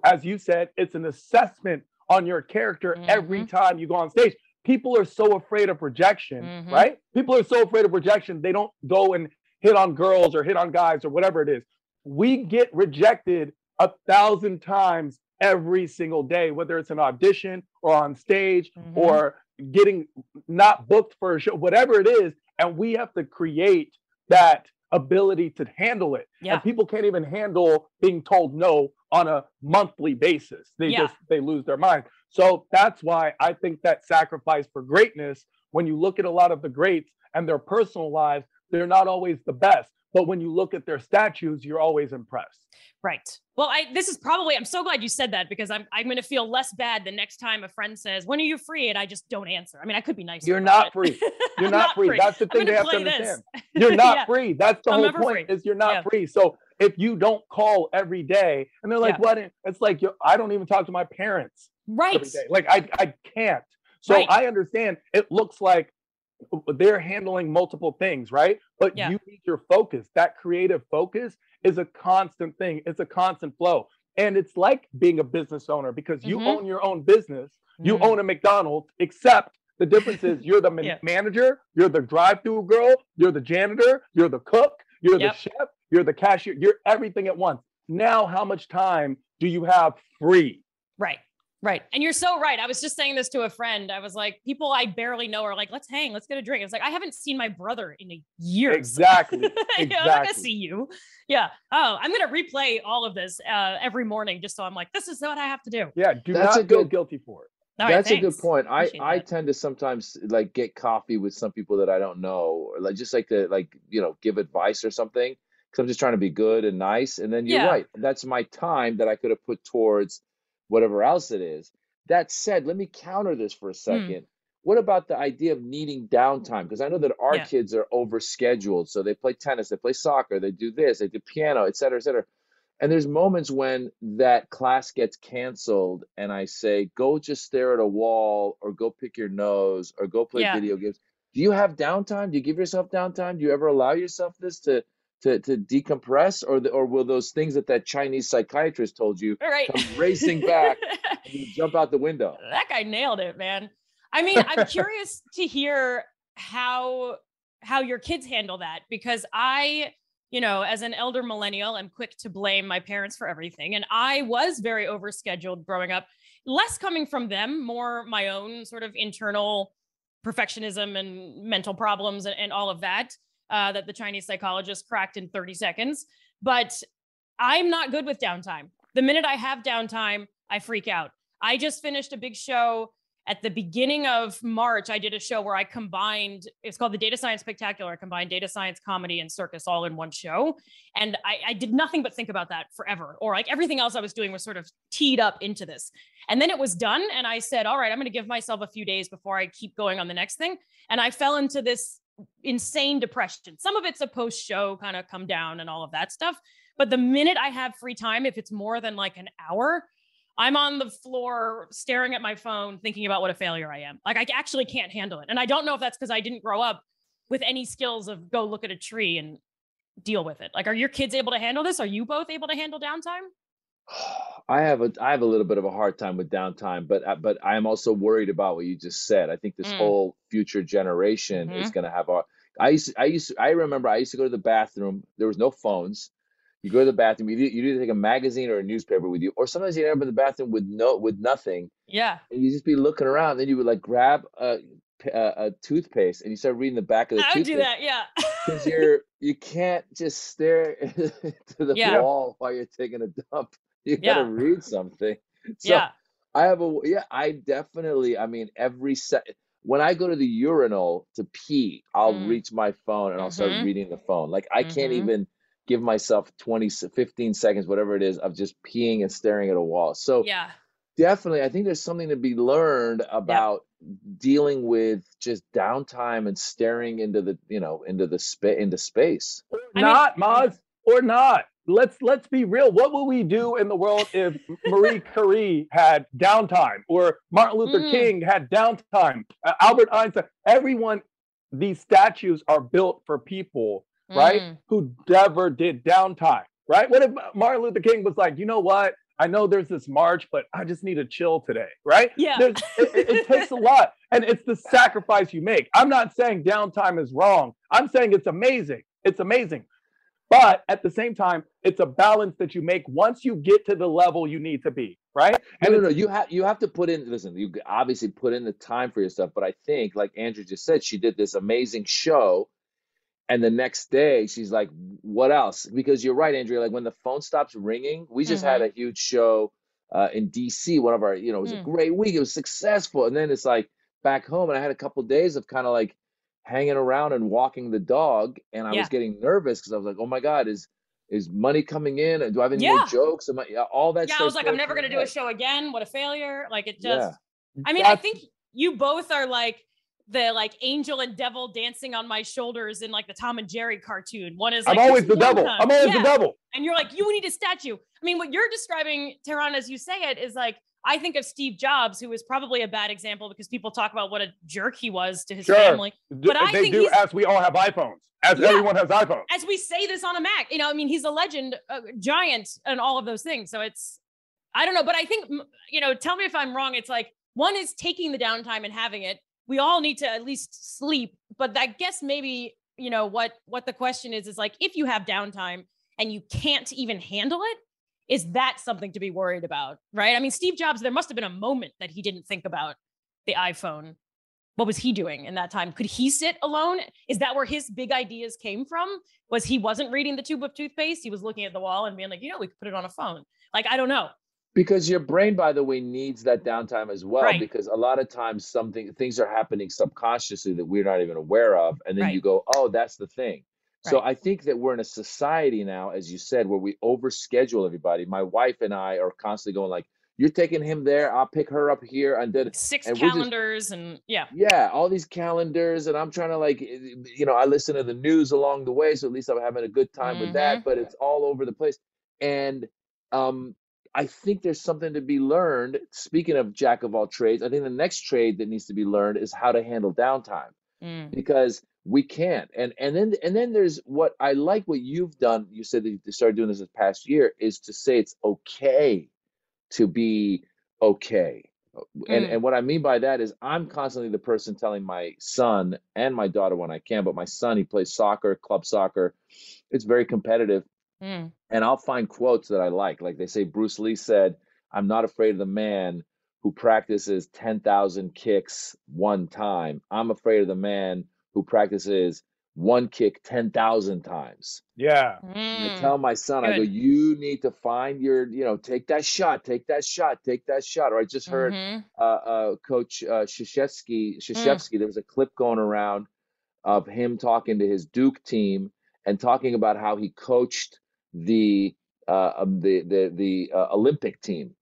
as you said, it's an assessment on your character every time you go on stage. People are so afraid of rejection, Mhm. right? People are so afraid of rejection, they don't go and hit on girls or hit on guys or whatever it is. We get rejected a thousand times every single day, whether it's an audition or on stage Mhm. or getting not booked for a show, whatever it is. And we have to create that ability to handle it. Yeah. And people can't even handle being told no on a monthly basis. They Yeah. just they lose their mind. So that's why I think that sacrifice for greatness, when you look at a lot of the greats and their personal lives, they're not always the best. But when you look at their statues, you're always impressed. Right. Well, I this is probably I'm so glad you said that because I'm I'm gonna feel less bad the next time a friend says, When are you free? And I just don't answer. I mean, I could be nice. You're not free. You're not, free. That's the thing they have to play this. understand. You're not Yeah. free. That's the I'm whole point. free. Is you're not Yeah. free. So if you don't call every day and they're like Yeah. what it's like i don't even talk to my parents Right. every day like i i can't so Right. i understand it looks like they're handling multiple things right but Yeah. you need your focus that creative focus is a constant thing it's a constant flow and it's like being a business owner because you Mhm. own your own business you Mm. own a mcdonald's except the difference is you're the Yeah. manager you're the drive-through girl you're the janitor you're the cook you're the chef you're the cashier you're everything at once now how much time do you have free Right. Right. And you're so right. I was just saying this to a friend. I was like, people I barely know are like, let's hang, let's get a drink. It's like, I haven't seen my brother in a year. exactly you know, I'm not gonna see you. Yeah. Oh, I'm gonna replay all of this uh, every morning just so I'm like, this is what I have to do. Yeah do That's not a feel good- guilty for it right, That's a good point. I Appreciate I that. tend to sometimes like get coffee with some people that I don't know, or like just like to like you know give advice or something because I'm just trying to be good and nice. And then you're Yeah. right. That's my time that I could have put towards whatever else it is. That said, let me counter this for a Hmm. second. What about the idea of needing downtime? Because I know that our Yeah. kids are overscheduled. So they play tennis, they play soccer, they do this, they do piano, et cetera, et cetera. And there's moments when that class gets canceled, and I say, go just stare at a wall, or go pick your nose, or go play Yeah. video games. Do you have downtime? Do you give yourself downtime? Do you ever allow yourself this to to to decompress, or the, or will those things that that Chinese psychiatrist told you right. come racing back and you jump out the window? that guy nailed it, man. I mean, I'm curious to hear how how your kids handle that because I, you know, as an elder millennial, i'm quick to blame my parents for everything, and I was very overscheduled growing up. Less coming from them, more my own sort of internal perfectionism and mental problems and, and all of that uh, that the Chinese psychologist cracked in 30 seconds. But I'm not good with downtime. The minute I have downtime, I freak out. I just finished a big show at the beginning of March. I did a show where I combined, it's called the Data Science Spectacular. I combined data science, comedy, and circus all in one show. And I, I did nothing but think about that forever. Or like everything else I was doing was sort of teed up into this. And then it was done. And I said, all right, I'm going to give myself a few days before I keep going on the next thing. And I fell into this insane depression. Some of it's a post show kind of come down and all of that stuff. But the minute I have free time, if it's more than like an hour, I'm on the floor staring at my phone, thinking about what a failure I am. Like I actually can't handle it. And I don't know if that's because I didn't grow up with any skills of go look at a tree and deal with it. Like, are your kids able to handle this? Are you both able to handle downtime? I have a I have a little bit of a hard time with downtime, but uh, but I am also worried about what you just said. I think this Mm. whole future generation is going to have a. I used I used I remember I used to go to the bathroom. There was no phones. You go to the bathroom. You you either take a magazine or a newspaper with you, or sometimes you end up in the bathroom with no with nothing, Yeah. and you just be looking around. Then you would like grab a a, a toothpaste and you start reading the back of the toothpaste. I would do that. Yeah. because you're you can't just stare to the Yeah. wall while you're taking a dump. You Yeah. gotta read something. So yeah. I have a yeah. I definitely. I mean, every set when I go to the urinal to pee, I'll Mm. reach my phone and I'll start Mhm. reading the phone. Like I can't Mhm. even give myself 20, 15 seconds, whatever it is, of just peeing and staring at a wall. So Yeah. definitely, I think there's something to be learned about dealing with just downtime and staring into the you know into the space into space. or I mean- not Maz or not let's let's be real what would we do in the world if marie curie had downtime or martin luther Mm. king had downtime uh, albert einstein everyone these statues are built for people right Mm. who never did downtime right what if martin luther king was like you know what i know there's this march but i just need to chill today right Yeah. It, it- it takes a lot and it's the sacrifice you make i'm not saying downtime is wrong i'm saying it's amazing it's amazing but at the same time it's a balance that you make once you get to the level you need to be right No, no, no. You have you have to put in. Listen, you obviously put in the time for yourself, but I think, like Andrea just said, she did this amazing show, and the next day she's like, "What else?" Because you're right, Andrea. Like when the phone stops ringing, we just had a huge show uh, in D.C. One of our, you know, it was a Mm. great week. It was successful, and then it's like back home, and I had a couple days of kind of like hanging around and walking the dog, and I Yeah. was getting nervous because I was like, "Oh my God, is." Is money coming in? Do I have any Yeah. more jokes? Am I, all that yeah. I was like, I'm never going to do a show again. What a failure. Like it just. Yeah. just, I mean, I think you both are like the like angel and devil dancing on my shoulders in like the Tom and Jerry cartoon. One is I'm always the devil. time." I'm always Yeah. the devil. and you're like, you need a statue. I mean, what you're describing, Tehran, as you say it, is like I think of Steve Jobs, who is probably a bad example because people talk about what a jerk he was to his Sure. family. But I they think do he's- as we all have iPhones, as Yeah. everyone has iPhones. As we say this on a Mac, you know, I mean, he's a legend, a giant, and all of those things. So it's, I don't know, but I think, you know, tell me if I'm wrong. It's like one is taking the downtime and having it. We all need to at least sleep, but I guess maybe you know what what the question is is like if you have downtime and you can't even handle it is that something to be worried about right? I mean steve jobs there must have been a moment that he didn't think about the iphone. What was he doing in that time? Could he sit alone? Is that where his big ideas came from? Was he wasn't reading the tube of toothpaste? He was looking at the wall and being like you know we could put it on a phone. Like i don't know Because your brain, by the way, needs that downtime as well. Right. Because a lot of times something things are happening subconsciously that we're not even aware of. And then you go, oh, that's the thing. So I think that we're in a society now, as you said, where we overschedule everybody. My wife and I are constantly going like, you're taking him there, I'll pick her up here, and then six And we're just- calendars and yeah yeah, all these calendars, and I'm trying to like, eh, you know, I listen to the news along the way, so at least I'm having a good time with that. But it's all over the place, and um, I think there's something to be learned. Speaking of jack of all trades, I think the next trade that needs to be learned is how to handle downtime Mm. because we can't. And and then and then there's what I like what you've done. You said that you started doing this this past year is to say it's okay to be okay. And Mm. and what I mean by that is I'm constantly the person telling my son and my daughter when I can, but my son he plays soccer, club soccer. It's very competitive Mm. and I'll find quotes that I like. Like they say, Bruce Lee said, I'm not afraid of the man who practices 10,000 kicks one time. I'm afraid of the man who practices one kick 10,000 times. Yeah. And I Mm. tell my son, I go, you need to find your, you know, take that shot, take that shot, take that shot. Or I just heard Mhm. uh, uh, Coach uh, Krzyzewski, Krzyzewski, there was a clip going around of him talking to his Duke team and talking about how he coached the uh, um, the the the uh, Olympic team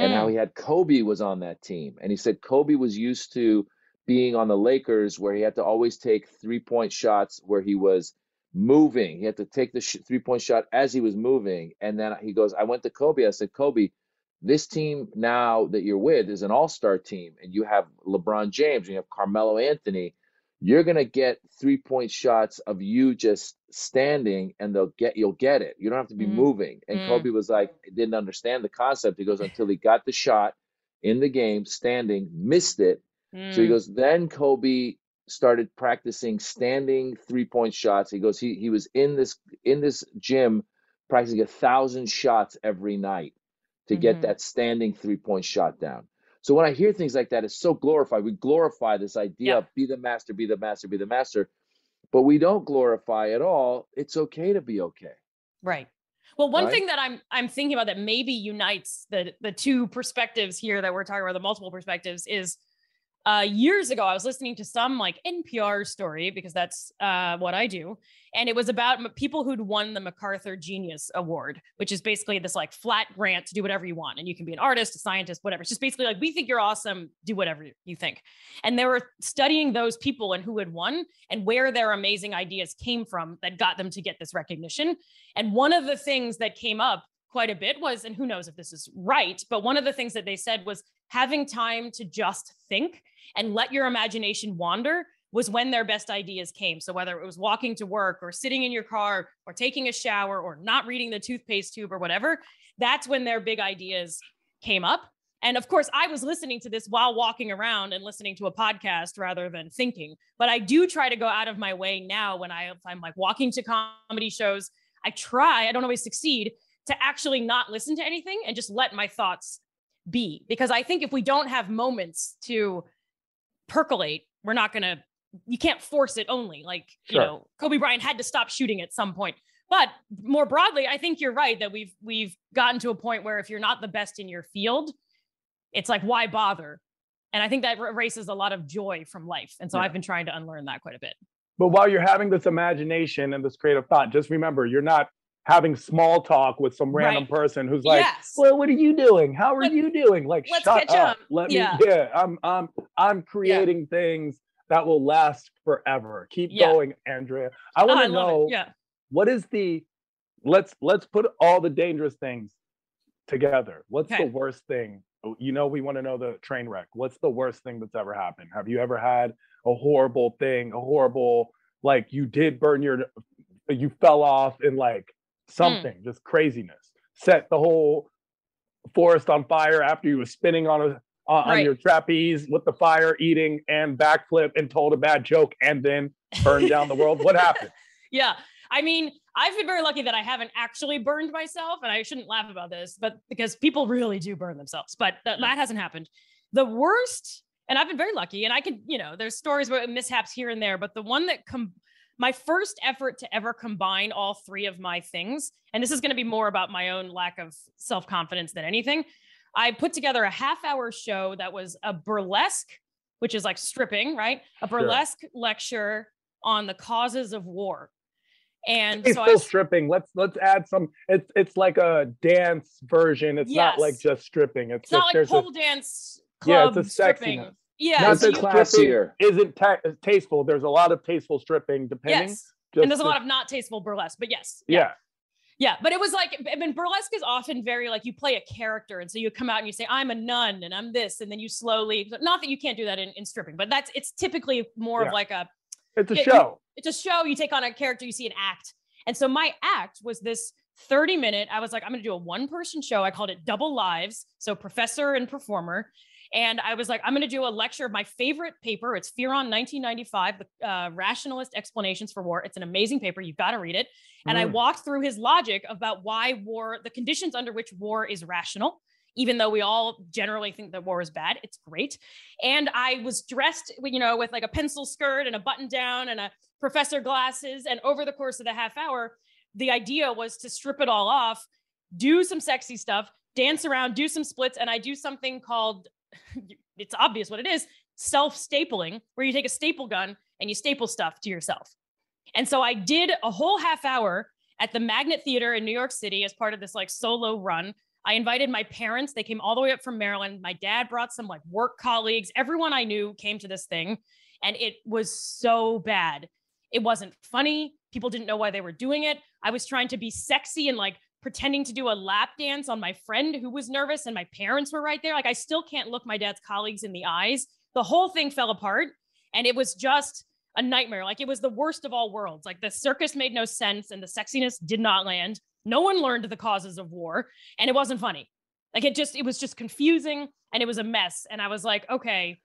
and how Mm. he had Kobe was on that team, and he said Kobe was used to being on the Lakers where he had to always take three point shots where he was moving. He had to take the sh- three point shot as he was moving, and then he goes, "I went to Kobe. I said, Kobe." This team now that you're with is an all-star team, and you have LeBron James, and you have Carmelo Anthony. You're gonna get three-point shots of you just standing, and they'll get you'll get it. You don't have to be Mm. moving. And Mm. Kobe was like, didn't understand the concept. He goes until he got the shot in the game, standing, missed it. So he Mm. goes, then Kobe started practicing standing three-point shots. He goes, he he was in this in this gym practicing a thousand shots every night to get Mhm. that standing three-point shot down. So when I hear things like that, it's so glorified. We glorify this idea Yeah. of be the master, be the master, be the master, but we don't glorify at all. It's okay to be okay. Right. Well, one Right? thing that I'm I'm thinking about that maybe unites the the two perspectives here that we're talking about, the multiple perspectives, is uh, years ago I was listening to some like NPR story because that's uh, what I do, and it was about people who'd won the MacArthur Genius Award, which is basically this like flat grant to do whatever you want, and you can be an artist, a scientist, whatever. It's just basically like we think you're awesome, do whatever you think. And they were studying those people and who had won and where their amazing ideas came from that got them to get this recognition. And one of the things that came up quite a bit was, and who knows if this is right, but one of the things that they said was having time to just think and let your imagination wander was when their best ideas came. So whether it was walking to work or sitting in your car or taking a shower or not reading the toothpaste tube or whatever, that's when their big ideas came up. And of course, I was listening to this while walking around and listening to a podcast rather than thinking. But I do try to go out of my way now when I, I'm like walking to comedy shows. I try, I don't always succeed, to actually not listen to anything and just let my thoughts be. Because I think if we don't have moments to percolate, we're not going to, you can't force it only. Like, you know, Kobe Bryant had to stop shooting at some point. But more broadly, I think you're right that we've we've gotten to a point where if you're not the best in your field, it's like why bother? And I think that erases a lot of joy from life. And so Yeah. I've been trying to unlearn that quite a bit. But while you're having this imagination and this creative thought, just remember you're not having small talk with some random Right. person who's like, yes. "Well, what are you doing? How are Let- you doing?" Like, let's shut catch up. up. Let Yeah. me. Yeah, I'm I'm I'm creating things. that will last forever. Keep Yeah. going, Andrea. I Oh, want to love know. Yeah. what is the let's let's put all the dangerous things together. What's Okay. the worst thing? Oh, You know, we want to know the train wreck. What's the worst thing that's ever happened? Have you ever had a horrible thing, a horrible like you did burn your you fell off and like Hmm. something, just craziness. Set the whole forest on fire after you were spinning on a on, on Right. your trapeze with the fire, eating and backflip and told a bad joke and then burned down the world. What happened? Yeah. I mean, I've been very lucky that I haven't actually burned myself, and I shouldn't laugh about this, but because people really do burn themselves, but that, that hasn't happened. The worst, and I've been very lucky, and I can, you know, there's stories about mishaps here and there, but the one that com- my first effort to ever combine all three of my things, and this is going to be more about my own lack of self confidence than anything. I put together a half hour show that was a burlesque, which is like stripping, right? A burlesque lecture on the causes of war. And so Tasteful I stripping. Let's let's add some. It's it's like a dance version. It's not like just stripping. It's, it's not like there's pole a, dance Yeah, it's a stripping. Sexiness. Yeah, Not so that you- classier. isn't ta- tasteful. There's a lot of tasteful stripping, depending. yes, Just and there's a lot of not tasteful burlesque, but yes, yeah. Yeah, but it was like, I mean, burlesque is often very like you play a character. And so you come out and you say, I'm a nun and I'm this. And then you slowly, not that you can't do that in, in stripping, but that's, it's typically more Yeah. of like a, It's a Yeah, you- show. it's a show. You take on a character, you see an act. And so my act was this 30 minute, I was like, I'm going to do a one person show. I called it Double Lives. So professor and performer. And I was like, I'm going to do a lecture of my favorite paper. It's Fearon 1995, the uh, Rationalist Explanations for War. It's an amazing paper. You've got to read it. And I Mm. walked through his logic about why war, the conditions under which war is rational, even though we all generally think that war is bad. It's great. And I was dressed, you know, with like a pencil skirt and a button down and a professor glasses. And over the course of the half hour, the idea was to strip it all off, do some sexy stuff, dance around, do some splits. And I do something called, it's obvious what it is self stapling, where you take a staple gun and you staple stuff to yourself. And so I did a whole half hour at the Magnet Theater in New York City as part of this like solo run. I invited my parents. They came all the way up from Maryland. My dad brought some like work colleagues. Everyone I knew came to this thing. And it was so bad. It wasn't funny. People didn't know why they were doing it. I was trying to be sexy and like pretending to do a lap dance on my friend who was nervous, and my parents were right there. Like, I still can't look my dad's colleagues in the eyes. The whole thing fell apart. And it was just a nightmare. Like, it was the worst of all worlds. Like, the circus made no sense and the sexiness did not land. No one learned the causes of war, and it wasn't funny. Like, it just, it was just confusing and it was a mess. And I was like, okay,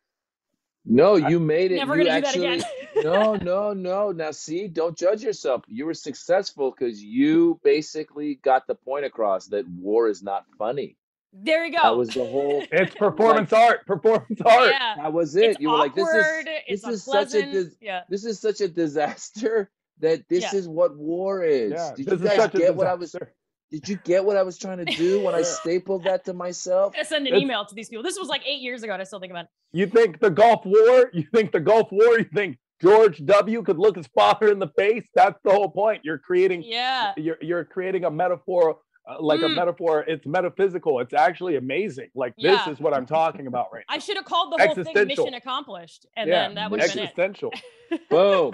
No, you made it. never you gonna actually, do that again. no, no, no. Now, see, don't judge yourself. You were successful because you basically got the point across that war is not funny. there you go. That was the whole. It's performance art. Performance art. yeah. That was it. It's you were like, this is this it's is such a dis- yeah. this is such a disaster that this Yeah. is what war is. Yeah, Did this you guys get what I was? disaster. Did you get what I was trying to do when I stapled that to myself? I send an It's- email to these people. This was like eight years ago, and I still think about it. You think the Gulf War? You think the Gulf War? You think George W. could look his father in the face? That's the whole point. You're creating. Yeah. You're you're creating a metaphor, uh, like a Mm. metaphor. It's metaphysical. It's actually amazing. Like Yeah. this is what I'm talking about right now. I should have called the whole thing mission accomplished, and yeah, then that would have been it. existential. Boom,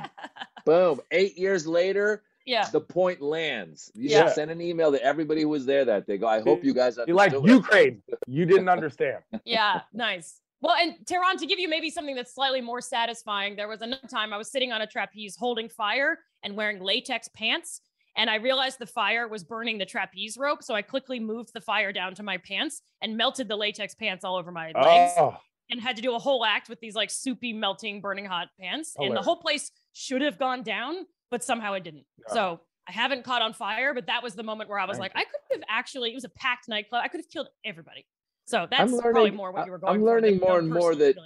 boom. Eight years later, Yeah. the point lands. You Yeah. send an email to everybody who was there that day. Go. I hope you guys You like understood what I- Ukraine? You didn't understand. Yeah. Nice. Well, and Tehran, to give you maybe something that's slightly more satisfying, there was another time I was sitting on a trapeze holding fire and wearing latex pants. And I realized the fire was burning the trapeze rope. So I quickly moved the fire down to my pants and melted the latex pants all over my legs. Oh, and had to do a whole act with these like soupy, melting, burning hot pants. And the whole place should have gone down, but somehow it didn't. Yeah. So I haven't caught on fire, but that was the moment where I was Thank like, I could have actually, it was a packed nightclub. I could have killed everybody. So that's I'm probably learning- more what you were I'm going for. learning more and more that-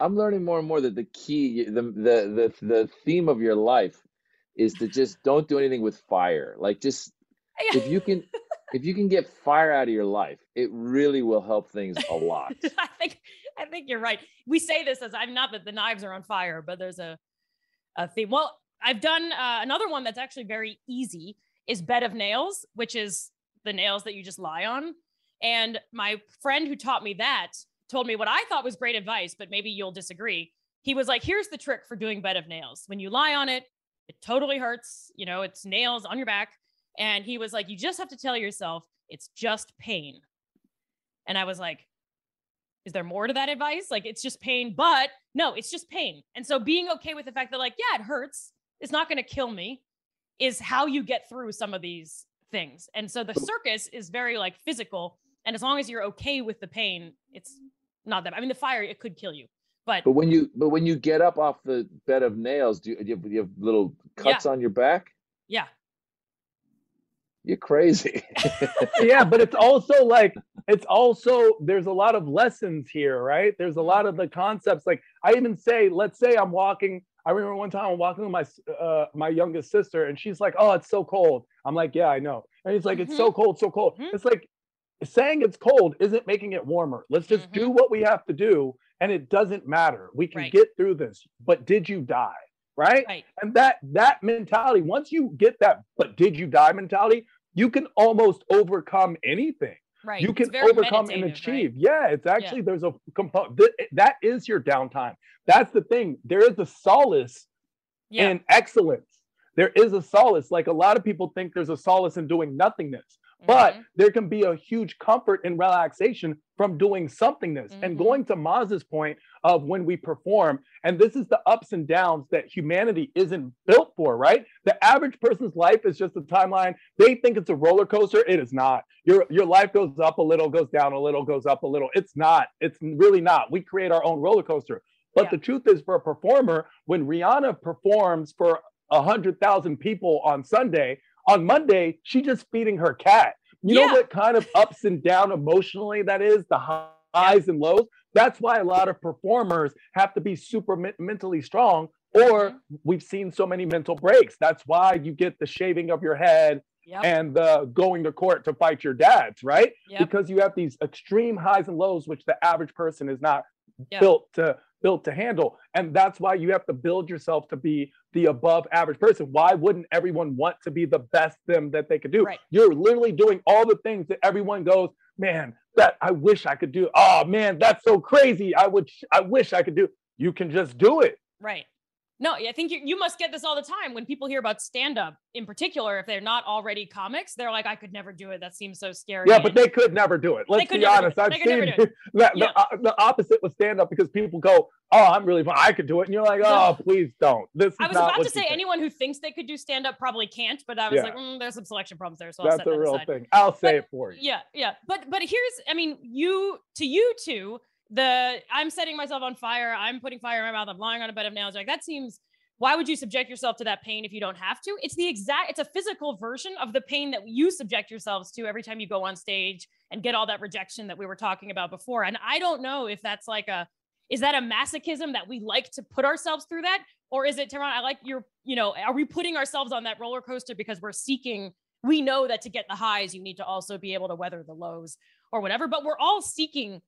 I'm learning more and more that the key, the the the the theme of your life, is to just don't do anything with fire. Like just if you can, if you can get fire out of your life, it really will help things a lot. I think I think you're right. We say this as I'm not that the knives are on fire, but there's a a theme. Well, I've done uh, another one that's actually very easy is bed of nails, which is the nails that you just lie on. And my friend who taught me that told me what I thought was great advice, but maybe you'll disagree. he was like, here's the trick for doing bed of nails. When you lie on it, it totally hurts. You know, it's nails on your back. And he was like, you just have to tell yourself it's just pain. And I was like, is there more to that advice? Like, it's just pain, but no, it's just pain. And so being okay with the fact that, like, yeah, it hurts, it's not going to kill me, is how you get through some of these things. And so the circus is very like physical. And as long as you're okay with the pain, it's not that. I mean, the fire, it could kill you. But But when you but when you get up off the bed of nails, do you, do you, have, do you have little cuts on your back? yeah, You're crazy. yeah, but it's also like it's also there's a lot of lessons here, right? There's a lot of the concepts. Like I even say, let's say I'm walking. I remember one time I'm walking with my uh, my youngest sister, and she's like, "Oh, it's so cold." I'm like, "Yeah, I know." And he's like, "It's so cold, so cold." Mhm. It's like saying it's cold isn't making it warmer. Let's just mm-hmm. do what we have to do, and it doesn't matter. We can Right. get through this. But did you die? Right? right. And that that mentality, once you get that, but did you die mentality, you can almost overcome anything. Right. You can overcome and meditative, right? achieve. Yeah, it's actually there's a component that is your downtime. That's the thing. There is a solace Yeah. in excellence. There is a solace. Like a lot of people think there's a solace in doing nothingness, but Mhm. there can be a huge comfort and relaxation from doing somethingness. And Mhm. going to Maz's point of when we perform, and this is the ups and downs that humanity isn't built for, right? The average person's life is just a timeline. They think it's a roller coaster. It is not. Your your life goes up a little, goes down a little, goes up a little. It's not. It's really not. We create our own roller coaster. But Yeah. the truth is, for a performer, when Rihanna performs for a hundred thousand people on Sunday, on Monday, she just feeding her cat. You Yeah. know what kind of ups and down emotionally that is, the highs and lows. That's why a lot of performers have to be super men- mentally strong, or Mhm. we've seen so many mental breaks. That's why you get the shaving of your head Yep. and the going to court to fight your dads, right? Yep. Because you have these extreme highs and lows, which the average person is not Yeah. built to built to handle. And that's why you have to build yourself to be the above average person. Why wouldn't everyone want to be the best them that they could do? Right. You're literally doing all the things that everyone goes, man, that I wish I could do. Oh man, that's so crazy. I would I wish I could do. You can just do it. Right. No, I think you, you must get this all the time when people hear about stand up in particular. If they're not already comics, they're like, I could never do it. That seems so scary. Yeah, but they could never do it. Let's be honest. I've They could never seen the, Yeah. the, uh, the opposite with stand up because people go, "Oh, I'm really fun. I could do it," and you're like, "Oh, please don't." This is I was not about to say think. anyone who thinks they could do stand up probably can't, but I was Yeah. like, mm, there's some selection problems there, so I'll That's set a that real aside. thing. I'll say But- it for you. Yeah, yeah. But but here's, I mean, you to you two, the I'm setting myself on fire. I'm putting fire in my mouth. I'm lying on a bed of nails. Like that seems. Why would you subject yourself to that pain if you don't have to? It's the exact. It's a physical version of the pain that you subject yourselves to every time you go on stage and get all that rejection that we were talking about before. And I don't know if that's like a. Is that a masochism that we like to put ourselves through that, or is it, Tehran? I like your. You know, are we putting ourselves on that roller coaster because we're seeking we know that to get the highs, you need to also be able to weather the lows or whatever, but we're all seeking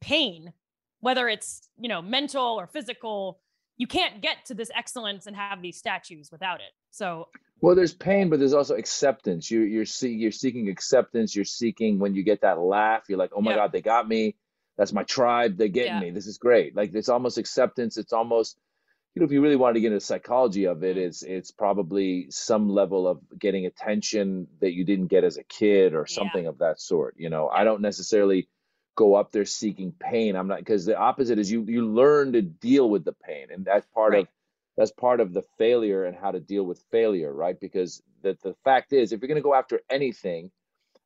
pain, whether it's, you know, mental or physical. You can't get to this excellence and have these statues without it. So, Well, there's pain, but there's also acceptance. You, you're see, you're seeking acceptance. You're seeking when you get that laugh. You're like, oh my Yeah. God, they got me. That's my tribe. They're getting Yeah. me. This is great. Like it's almost acceptance. It's almost, you know, if you really wanted to get into the psychology of it, Mm. it's it's probably some level of getting attention that you didn't get as a kid or Yeah. something of that sort. You know, I don't necessarily go up there seeking pain. I'm not because the opposite is you you learn to deal with the pain, and that's part Right. of that's part of the failure and how to deal with failure, right? Because the the fact is, if you're going to go after anything,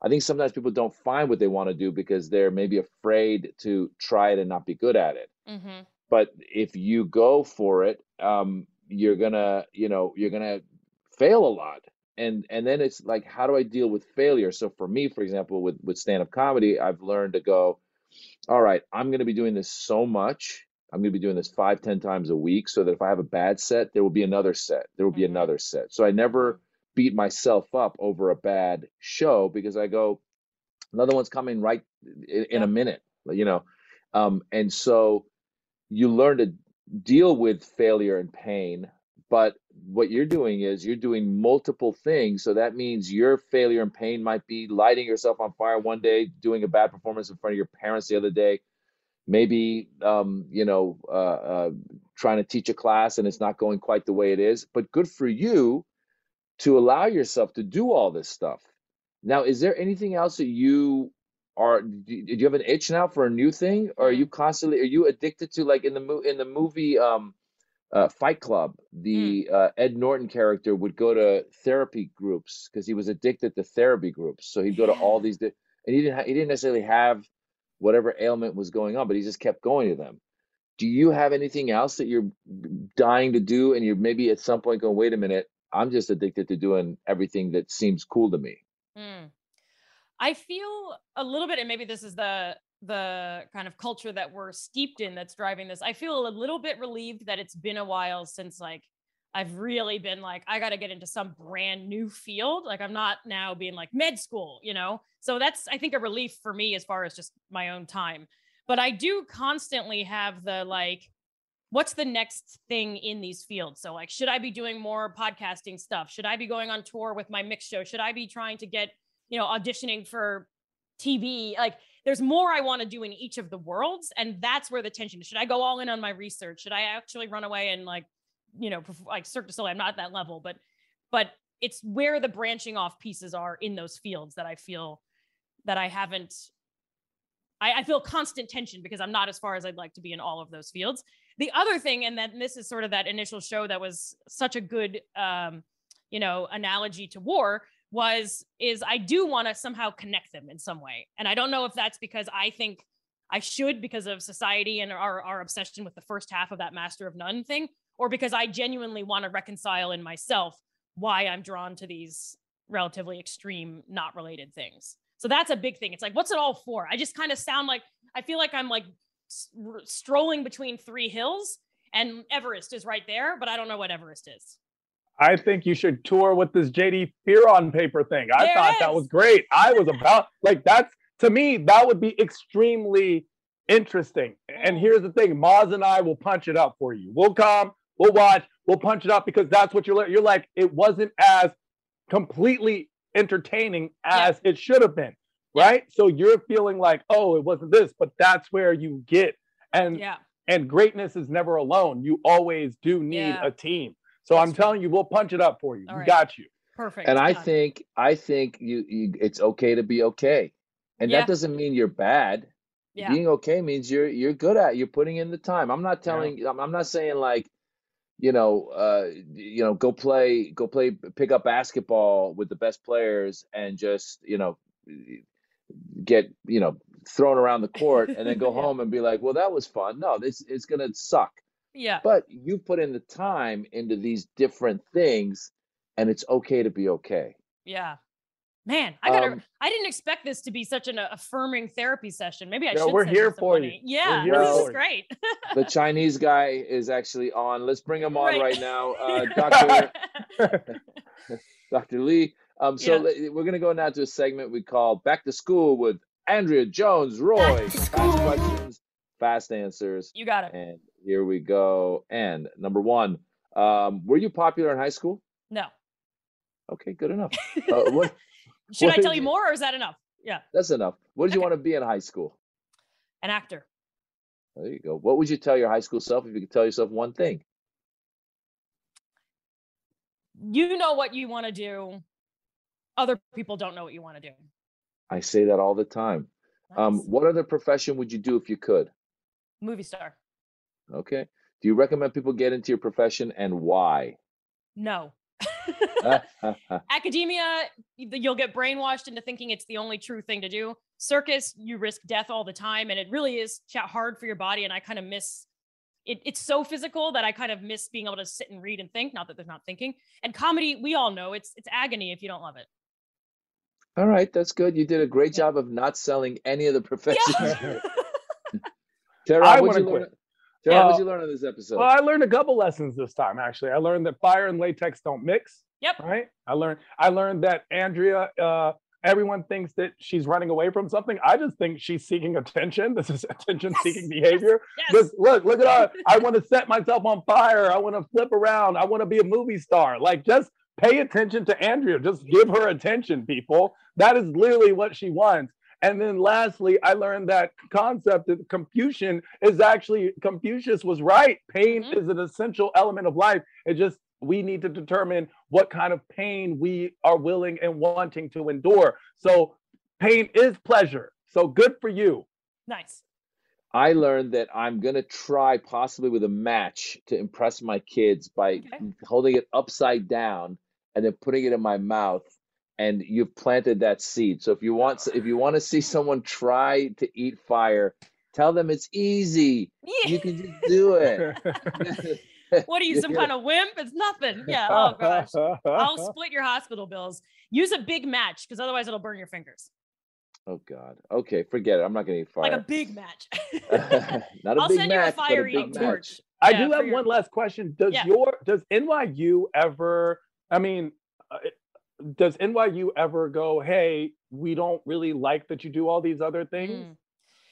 I think sometimes people don't find what they want to do because they're maybe afraid to try it and not be good at it. mhm. But if you go for it, um, you're gonna, you know, you're gonna fail a lot. And and then it's like, how do I deal with failure? So for me, for example, with with stand-up comedy, I've learned to go, all right, I'm gonna be doing this so much. I'm gonna be doing this five, ten times a week, so that if I have a bad set, there will be another set. There will be Mhm. another set. So I never beat myself up over a bad show because I go, another one's coming right in, in Yeah. a minute, you know. Um, and so you learn to deal with failure and pain, but what you're doing is you're doing multiple things. So that means your failure and pain might be lighting yourself on fire one day, doing a bad performance in front of your parents the other day, maybe um, you know uh, uh, trying to teach a class and it's not going quite the way it is. But good for you to allow yourself to do all this stuff. Now, is there anything else that you are? Do you have an itch now for a new thing, or are you constantly are you addicted to like in the mo- in the movie um, uh, Fight Club? The uh, Ed Norton character would go to therapy groups because he was addicted to therapy groups. So he'd go to all these, di- and he didn't ha- he didn't necessarily have whatever ailment was going on, but he just kept going to them. Do you have anything else that you're dying to do, and you're maybe at some point going, wait a minute, I'm just addicted to doing everything that seems cool to me? Mm. I feel a little bit, and maybe this is the the kind of culture that we're steeped in that's driving this. I feel a little bit relieved that it's been a while since like I've really been like, I got to get into some brand new field. Like I'm not now being like med school, you know? So that's, I think, a relief for me as far as just my own time. But I do constantly have the like, what's the next thing in these fields? So, like, should I be doing more podcasting stuff? Should I be going on tour with my mix show? Should I be trying to get, you know, auditioning for TV? Like, there's more I want to do in each of the worlds. And that's where the tension is. Should I go all in on my research? Should I actually run away and like, you know, like Cirque du Soleil? I'm not at that level, but, but it's where the branching off pieces are in those fields that I feel that I haven't. I, I feel constant tension because I'm not as far as I'd like to be in all of those fields. The other thing, and then this is sort of that initial show that was such a good, um, you know, analogy to war was is I do want to somehow connect them in some way, and I don't know if that's because I think I should because of society and our our obsession with the first half of that Master of None thing, or because I genuinely want to reconcile in myself why I'm drawn to these relatively extreme, not related things. So that's a big thing. It's like, what's it all for? I just kind of sound like I feel like I'm like strolling between three hills, and Everest is right there, but I don't know what Everest is. I think you should tour with this JD Fearon paper thing. I There thought that was great. I was about like that's to me that would be extremely interesting. And here's the thing: Maz and I will punch it up for you. We'll come, we'll watch, we'll punch it up because that's what you're. You're like it wasn't as completely entertaining Yeah. as it should have been, Yeah. right? So you're feeling like, oh, it wasn't this, but that's where you get and Yeah, and greatness is never alone. You always do need Yeah. a team. So I'm That's telling you, we'll punch it up for you. All we right. got you. perfect. And I Done. think I think you, you it's okay to be okay. And Yeah. that doesn't mean you're bad. yeah, Being okay means you're you're good at it. you're putting in the time. I'm not telling I'm, I'm not saying like you know uh you know go play go play pick up basketball with the best players and just you know get you know thrown around the court and then go Yeah. home and be like well that was fun no this it's going to suck yeah, but you put in the time into these different things and it's okay to be okay yeah. Man, I gotta. Um, I didn't expect this to be such an affirming therapy session. Maybe I No, should. we're here for money. you. Yeah, this is great. the chinese guy is actually on let's bring him on Right. right, now uh dr dr lee um so Yeah. we're going to go now to a segment we call back to school with andrea jones roy fast questions fast answers you got it. and here we go and number one um were you popular in high school No. okay good enough uh, what Should what I tell you you- more, or is that enough? Yeah, that's enough what did you want to be in high school an actor. there you go what would you tell your high school self if you could tell yourself one thing You know what you want to do. Other people don't know what you want to do. i say that all the time um what other profession would you do if you could Movie star. Okay. Do you recommend people get into your profession and why? No. Academia, y- you'll get brainwashed into thinking it's the only true thing to do. Circus, you risk death all the time, and it really is cha- hard for your body. And I kind of miss it. It's so physical that I kind of miss being able to sit and read and think. Not that there's not thinking. And comedy, we all know it's it's agony if you don't love it. All right, that's good. You did a great Yeah. job of not selling any of the professions. Yeah. Tehran, I what'd you wanna learn? quit. Tehran, Uh, what'd you learn on this episode? Well, I learned a couple lessons this time. Actually, I learned that fire and latex don't mix. Yep. Right. I learned. I learned that Andrea. Uh, everyone thinks that she's running away from something. I just think she's seeking attention. This is attention-seeking Yes, behavior. yes. Just look, look at her. I want to set myself on fire. I want to flip around. I want to be a movie star. Like, just pay attention to Andrea. Just give her attention, people. That is literally what she wants. And then lastly, I learned that concept of Confucian is actually Confucius was right. Pain Mhm. is an essential element of life. It just we need to determine what kind of pain we are willing and wanting to endure. So pain is pleasure. So good for you. Nice. I learned that I'm gonna try possibly with a match to impress my kids by Okay. holding it upside down and then putting it in my mouth. And you've planted that seed. So if you want, if you want to see someone try to eat fire, tell them it's easy. You can just do it. What are you, some kind of wimp? It's nothing. Yeah. Oh gosh. I'll split your hospital bills. Use a big match because otherwise it'll burn your fingers. Oh God. Okay, forget it. I'm not gonna eat fire. Like a big match. not a I'll big send you a match, but a fire eating torch. I Yeah, do have your- one last question. Does Yeah. your does NYU ever? I mean, uh, it- does NYU ever go? Hey, we don't really like that you do all these other things Mm.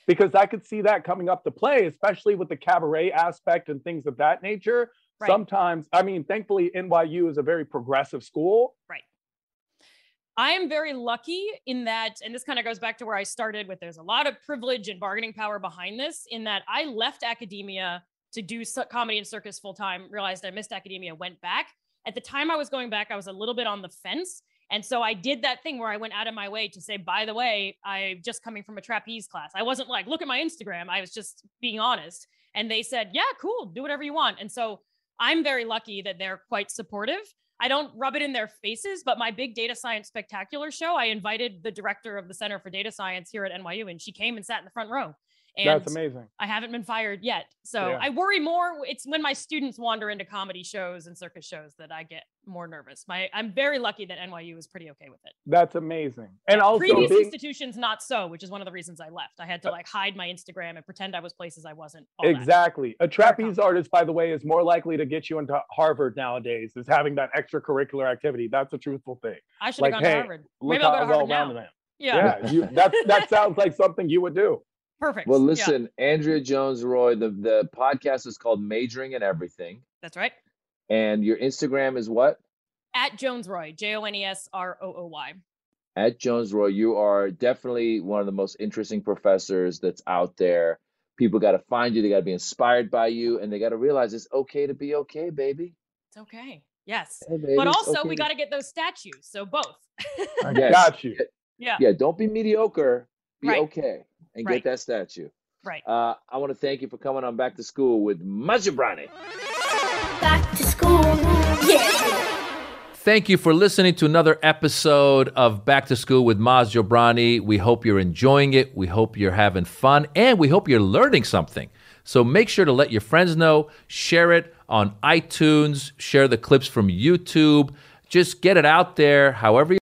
because I could see that coming up to play, especially with the cabaret aspect and things of that nature. Right. Sometimes, I mean, thankfully, NYU is a very progressive school. Right. I am very lucky in that, and this kind of goes back to where I started with there's a lot of privilege and bargaining power behind this, in that I left academia to do comedy and circus full time, realized I missed academia, went back. At the time I was going back, I was a little bit on the fence. And so I did that thing where I went out of my way to say, by the way, I'm just coming from a trapeze class. I wasn't like, look at my Instagram. I was just being honest. And they said, yeah, cool, do whatever you want. And so I'm very lucky that they're quite supportive. I don't rub it in their faces, but my big data science spectacular show, I invited the director of the Center for Data Science here at NYU, and she came and sat in the front row. And That's amazing. I haven't been fired yet. So Yeah. I worry more. It's when my students wander into comedy shows and circus shows that I get more nervous. My I'm very lucky that NYU is pretty okay with it. That's amazing. And also, Previous being- institutions not so, which is one of the reasons I left. I had to uh like hide my Instagram and pretend I was places I wasn't. all that. Exactly. A trapeze artist, by the way, is more likely to get you into Harvard nowadays, is having that extracurricular activity. That's a truthful thing. I should like, have gone hey, to Harvard. Maybe I'll go to Harvard now. Yeah. Yeah, you, that, that sounds like something you would do. Perfect. Well, Yeah, listen, Andrea Jones Roy, the, the podcast is called Majoring in Everything. that's right. And your Instagram is what? At Jones Roy, J O N E S R O O Y. At Jones Roy. You are definitely one of the most interesting professors that's out there. People got to find you, they got to be inspired by you, and they got to realize it's okay to be okay, baby. It's okay. Yes. Hey, baby, But also, okay we to- got to get those statues. So both. I got you. yeah. Yeah, don't be mediocre. Be Right. okay and Right. get that statue. Right. Uh, I want to thank you for coming on Back to School with Maz Jobrani. Back to school. Yeah. Thank you for listening to another episode of Back to School with Maz Jobrani. We hope you're enjoying it. We hope you're having fun, and we hope you're learning something. So make sure to let your friends know, share it on iTunes, share the clips from YouTube. Just get it out there however you